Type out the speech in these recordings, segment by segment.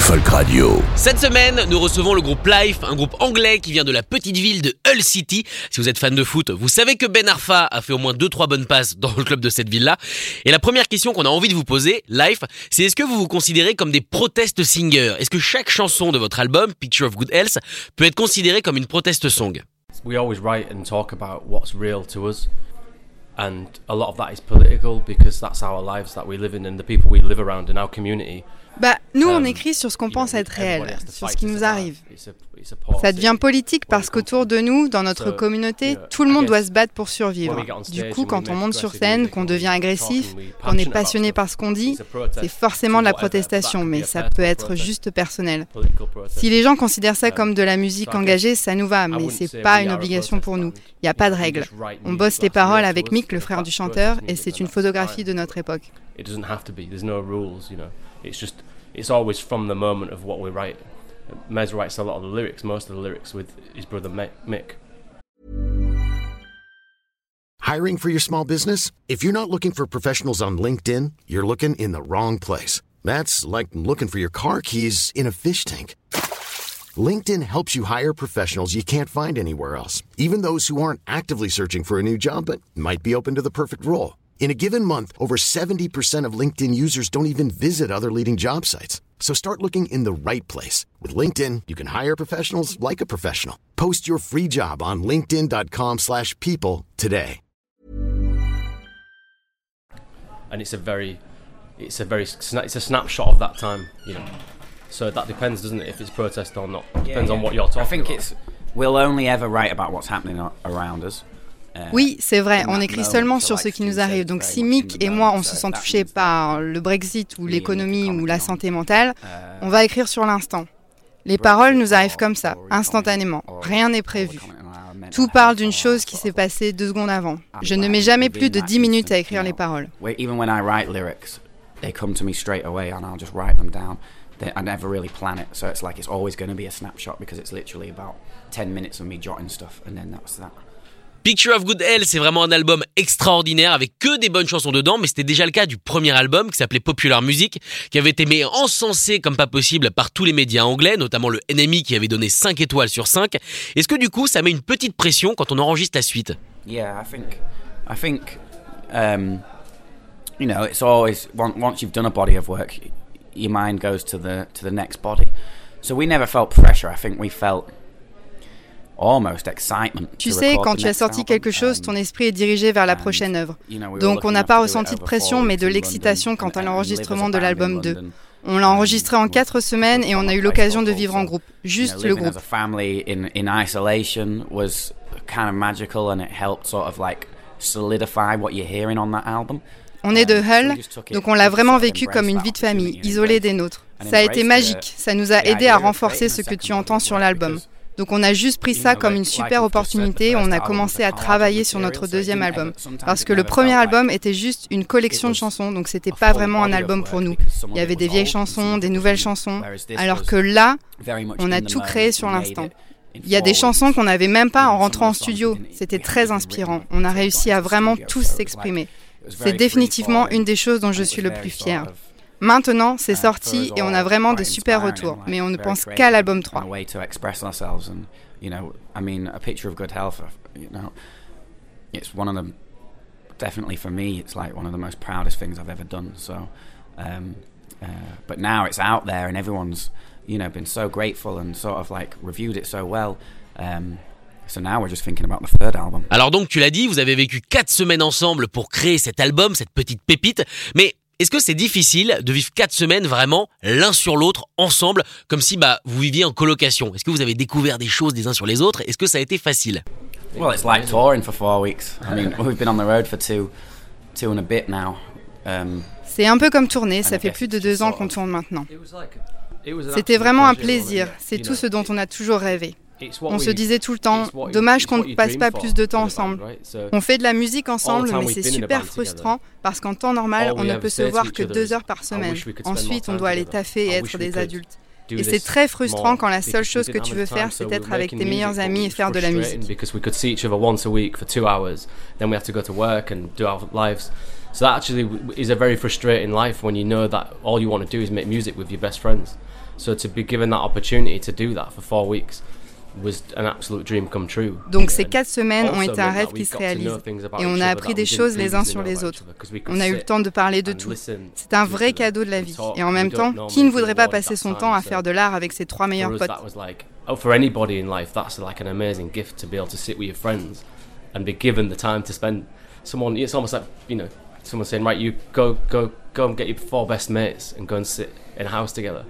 Folk Radio. Cette semaine, nous recevons le groupe Life, un groupe anglais qui vient de la petite ville de Hull City. Si vous êtes fan de foot, vous savez que Ben Arfa a fait au moins 2-3 bonnes passes dans le club de cette ville-là. Et la première question qu'on a envie de vous poser, Life, c'est est-ce que vous vous considérez comme des protest singers? Est-ce que chaque chanson de votre album, Picture of Good Health, peut être considérée comme une protest song? We always write and talk about what's real to us. And a lot of that is political because that's our lives that we live in and the people we live around in our community. Bah, nous, on Um, écrit sur ce qu'on pense être réel, sur ce qui nous arrive. Ça devient politique parce qu'autour de nous, dans notre communauté, tout le monde doit se battre pour survivre. Du coup, quand on monte sur scène, qu'on devient agressif, qu'on est passionné par ce qu'on dit, c'est forcément de la protestation, mais ça peut être juste personnel. Si les gens considèrent ça Um, comme de la musique engagée, ça nous va, mais c'est pas une obligation pour nous. Il n'y a pas de règle. On bosse les paroles avec. Mick, le frère du chanteur, et c'est une photographie de notre époque. It's always from the moment of what we write. Mez writes a lot of the lyrics, most of the lyrics with his brother Mick. Hiring for your small business? If you're not looking for professionals on LinkedIn, you're looking in the wrong place. That's like looking for your car keys in a fish tank. LinkedIn helps you hire professionals you can't find anywhere else, even those who aren't actively searching for a new job but might be open to the perfect role. In a given month, over 70% of LinkedIn users don't even visit other leading job sites. So start looking in the right place. With LinkedIn, you can hire professionals like a professional. Post your free job on linkedin.com/people slash people today. and it's a very it's a very it's a snapshot of that time you know so that depends doesn't it if it's protest or not depends on what you're talking I think about. it's we'll only ever write about what's happening around us. Uh, Oui, c'est vrai, on écrit seulement sur ce qui nous arrive. Donc si Mick et moi on so se sent touchés par le Brexit ou l'économie ou la santé mentale, uh, on va écrire sur l'instant. Les paroles nous arrivent comme ça, instantanément. Rien n'est prévu. Tout parle d'une chose qui s'est passée deux secondes avant. Je ne mets jamais plus de 10 minutes à écrire les paroles. I never really plan it, so it's like it's always going to be a snapshot because it's literally about 10 minutes of me jotting stuff and then that's that. Picture of Good Health, c'est vraiment un album extraordinaire avec que des bonnes chansons dedans, mais c'était déjà le cas du premier album qui s'appelait Popular Music, qui avait été mais encensé comme pas possible par tous les médias anglais, notamment le NME qui avait donné 5 étoiles sur 5. Est-ce que du coup ça met une petite pression quand on enregistre la suite? Yeah, I think, I think, um, you know, it's always on- once you've done a body of work, your mind goes to the to the next body. So we never felt pressure. I think we felt. Tu to sais, quand tu as sorti quelque chose, ton esprit est dirigé vers la prochaine œuvre. Donc on n'a pas ressenti de pression, mais de l'excitation quant à l'enregistrement de l'album in 2. London. On l'a enregistré en 4 semaines et on a eu l'occasion de vivre en groupe. Juste le groupe. on est de Um, Hull, donc on l'a vraiment vécu comme une vie de famille, isolée des nôtres. Ça a été magique, ça nous a aidé à renforcer ce que tu entends sur l'album. Donc on a juste pris ça comme une super opportunité, on a commencé à travailler sur notre deuxième album. Parce que le premier album était juste une collection de chansons, donc c'était pas vraiment un album pour nous. Il y avait it des vieilles chansons, des nouvelles chansons, alors que là, on a tout créé sur l'instant. Il y a des chansons qu'on n'avait même pas en rentrant en studio. C'était très inspirant. On a réussi à vraiment tous s'exprimer. C'est définitivement une des choses dont je suis le plus fier. Maintenant, c'est uh, sorti et on a vraiment de quite super retours, mais on ne pense qu'à l'album and 3. a way to express ourselves and you know I mean a picture of good health you know it's one of the definitely for me it's like one of the most proudest things I've ever done so um, uh, but now it's out there and everyone's you know been so grateful and sort of like reviewed it so well um, so now we're just thinking about the third album Alors donc tu l'as dit, vous avez vécu 4 semaines ensemble pour créer cet album, cette petite pépite, mais est-ce que c'est difficile de vivre 4 semaines vraiment l'un sur l'autre ensemble comme si bah vous viviez en colocation? Est-ce que vous avez découvert des choses des uns sur les autres? Est-ce que ça a été facile? Well it's like touring for four weeks. I mean we've been on the road for two two and a bit now um, C'est un peu comme tourner, ça fait plus de it's deux ans qu'on tourne maintenant. It was like- it was an C'était vraiment un pleasure, plaisir, c'est tout ce dont on a toujours rêvé. On se disait tout le temps, dommage qu'on ne passe pas plus de temps ensemble. On fait de la musique ensemble, mais c'est super frustrant parce qu'en temps normal, on ne peut se voir que deux heures par "I semaine. Ensuite, on doit aller taffer et être des adultes. Et c'est très frustrant quand la seule chose que tu veux faire, c'est être avec tes meilleurs amis et faire de la musique. So that actually is a very frustrating life when you know that all you want to do is make music with your best friends. So to be given that opportunity to do that for four weeks was an absolute dream come true. Donc ces quatre semaines ont été un rêve qui se réalise. Et on a appris des choses les uns sur les autres. On a eu le temps de parler de tout. C'est un vrai cadeau de la vie. Et en même temps, qui ne voudrait pas passer son temps à faire de l'art avec ses trois meilleurs potes? that was like, for anybody in life, that's like an amazing gift to be able to sit with your friends and be given the time to spend. Someone, it's almost like you know, someone saying, right, you go, go, go and get your four best mates and go and sit in a house together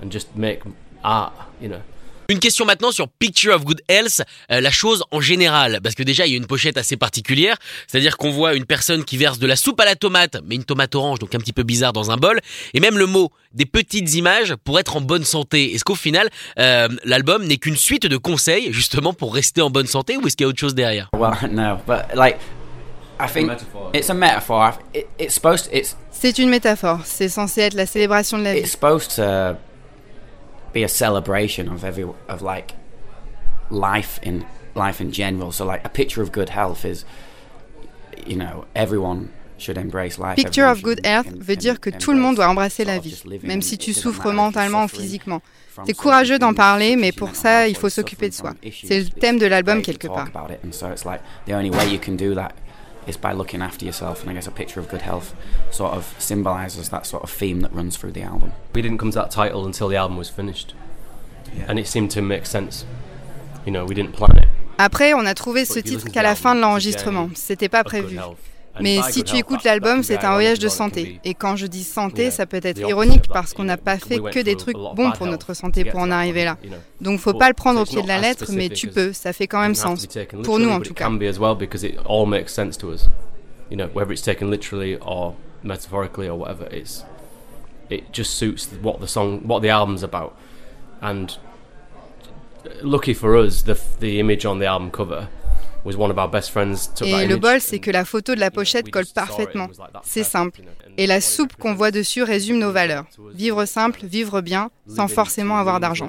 and just make art, you know? Une question maintenant sur Picture of Good Health, euh, la chose en général, parce que déjà il y a une pochette assez particulière, c'est-à-dire qu'on voit une personne qui verse de la soupe à la tomate, mais une tomate orange, donc un petit peu bizarre dans un bol, et même le mot des petites images pour être en bonne santé. Est-ce qu'au final, euh, l'album n'est qu'une suite de conseils justement pour rester en bonne santé, ou est-ce qu'il y a autre chose derrière? Well, no, but like, I think metaphor. it's a metaphor. It, it's supposed. it's C'est une métaphore. C'est censé être la célébration de la vie. Be a celebration of every of like life in life in general. So like a picture of good health is, you know, everyone should embrace life. Picture everyone of good should health em- veut dire que tout le monde doit embrasser la vie, même si tu souffres mentalement ou physiquement. certain courageux d'en parler, mais pour ça, il faut s'occuper de soi. C'est le thème de l'album quelque part. About it, and so it's like the only way you can do that is by looking after yourself. And I guess a picture of good health sort of symbolizes that sort of theme that runs through the album. We didn't come to that title until the album was finished, and it seemed to make sense. You know, we didn't plan it. Après, on a trouvé ce But if you titre qu'à la fin de l'enregistrement. C'était pas of good prévu. Mais si tu écoutes l'album, c'est un voyage de santé. Et quand je dis santé, ça peut être ironique parce qu'on n'a pas fait que des trucs bons pour notre santé pour en arriver là. Donc faut pas le prendre au pied de la lettre, mais tu peux. Ça fait quand même sens. Pour nous, en tout cas. You know, whether it's taken literally or metaphorically or whatever, it's it just suits what the song, what the album's about. And lucky for us, the the image on the album cover Et le bol, c'est que la photo de la pochette colle parfaitement. C'est simple. Et la soupe qu'on voit dessus résume nos valeurs. Vivre simple, vivre bien, sans forcément avoir d'argent.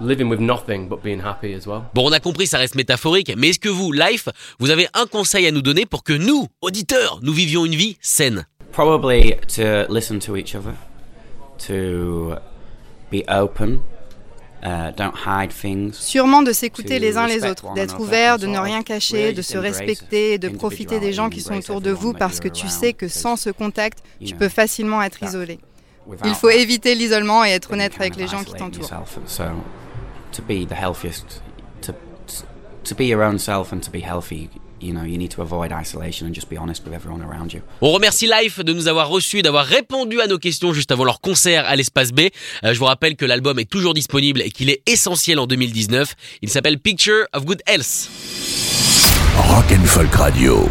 Living with nothing but being happy as well. Bon, on a compris, ça reste métaphorique, mais est-ce que vous, Life, vous avez un conseil à nous donner pour que nous, auditeurs, nous vivions une vie saine? Probably to listen to each other, to be open, uh, don't hide things. Sûrement de s'écouter les uns les autres, d'être ouvert, de ne rien cacher, really de se respecter et de profiter des gens qui sont autour de vous parce que tu sais que sans ce contact, tu peux facilement être isolé. Il faut éviter l'isolement et être honnête avec les gens qui t'entourent. Yourself. So to be the healthiest, to to be your own self and to be healthy, you know, you need to avoid isolation and just be honest with everyone around you. On remercie Life de nous avoir reçus et d'avoir répondu à nos questions juste avant leur concert à l'espace B. Euh, je vous rappelle que l'album est toujours disponible et qu'il est essentiel en 2019. Il s'appelle Picture of Good Health. Rock and Folk Radio.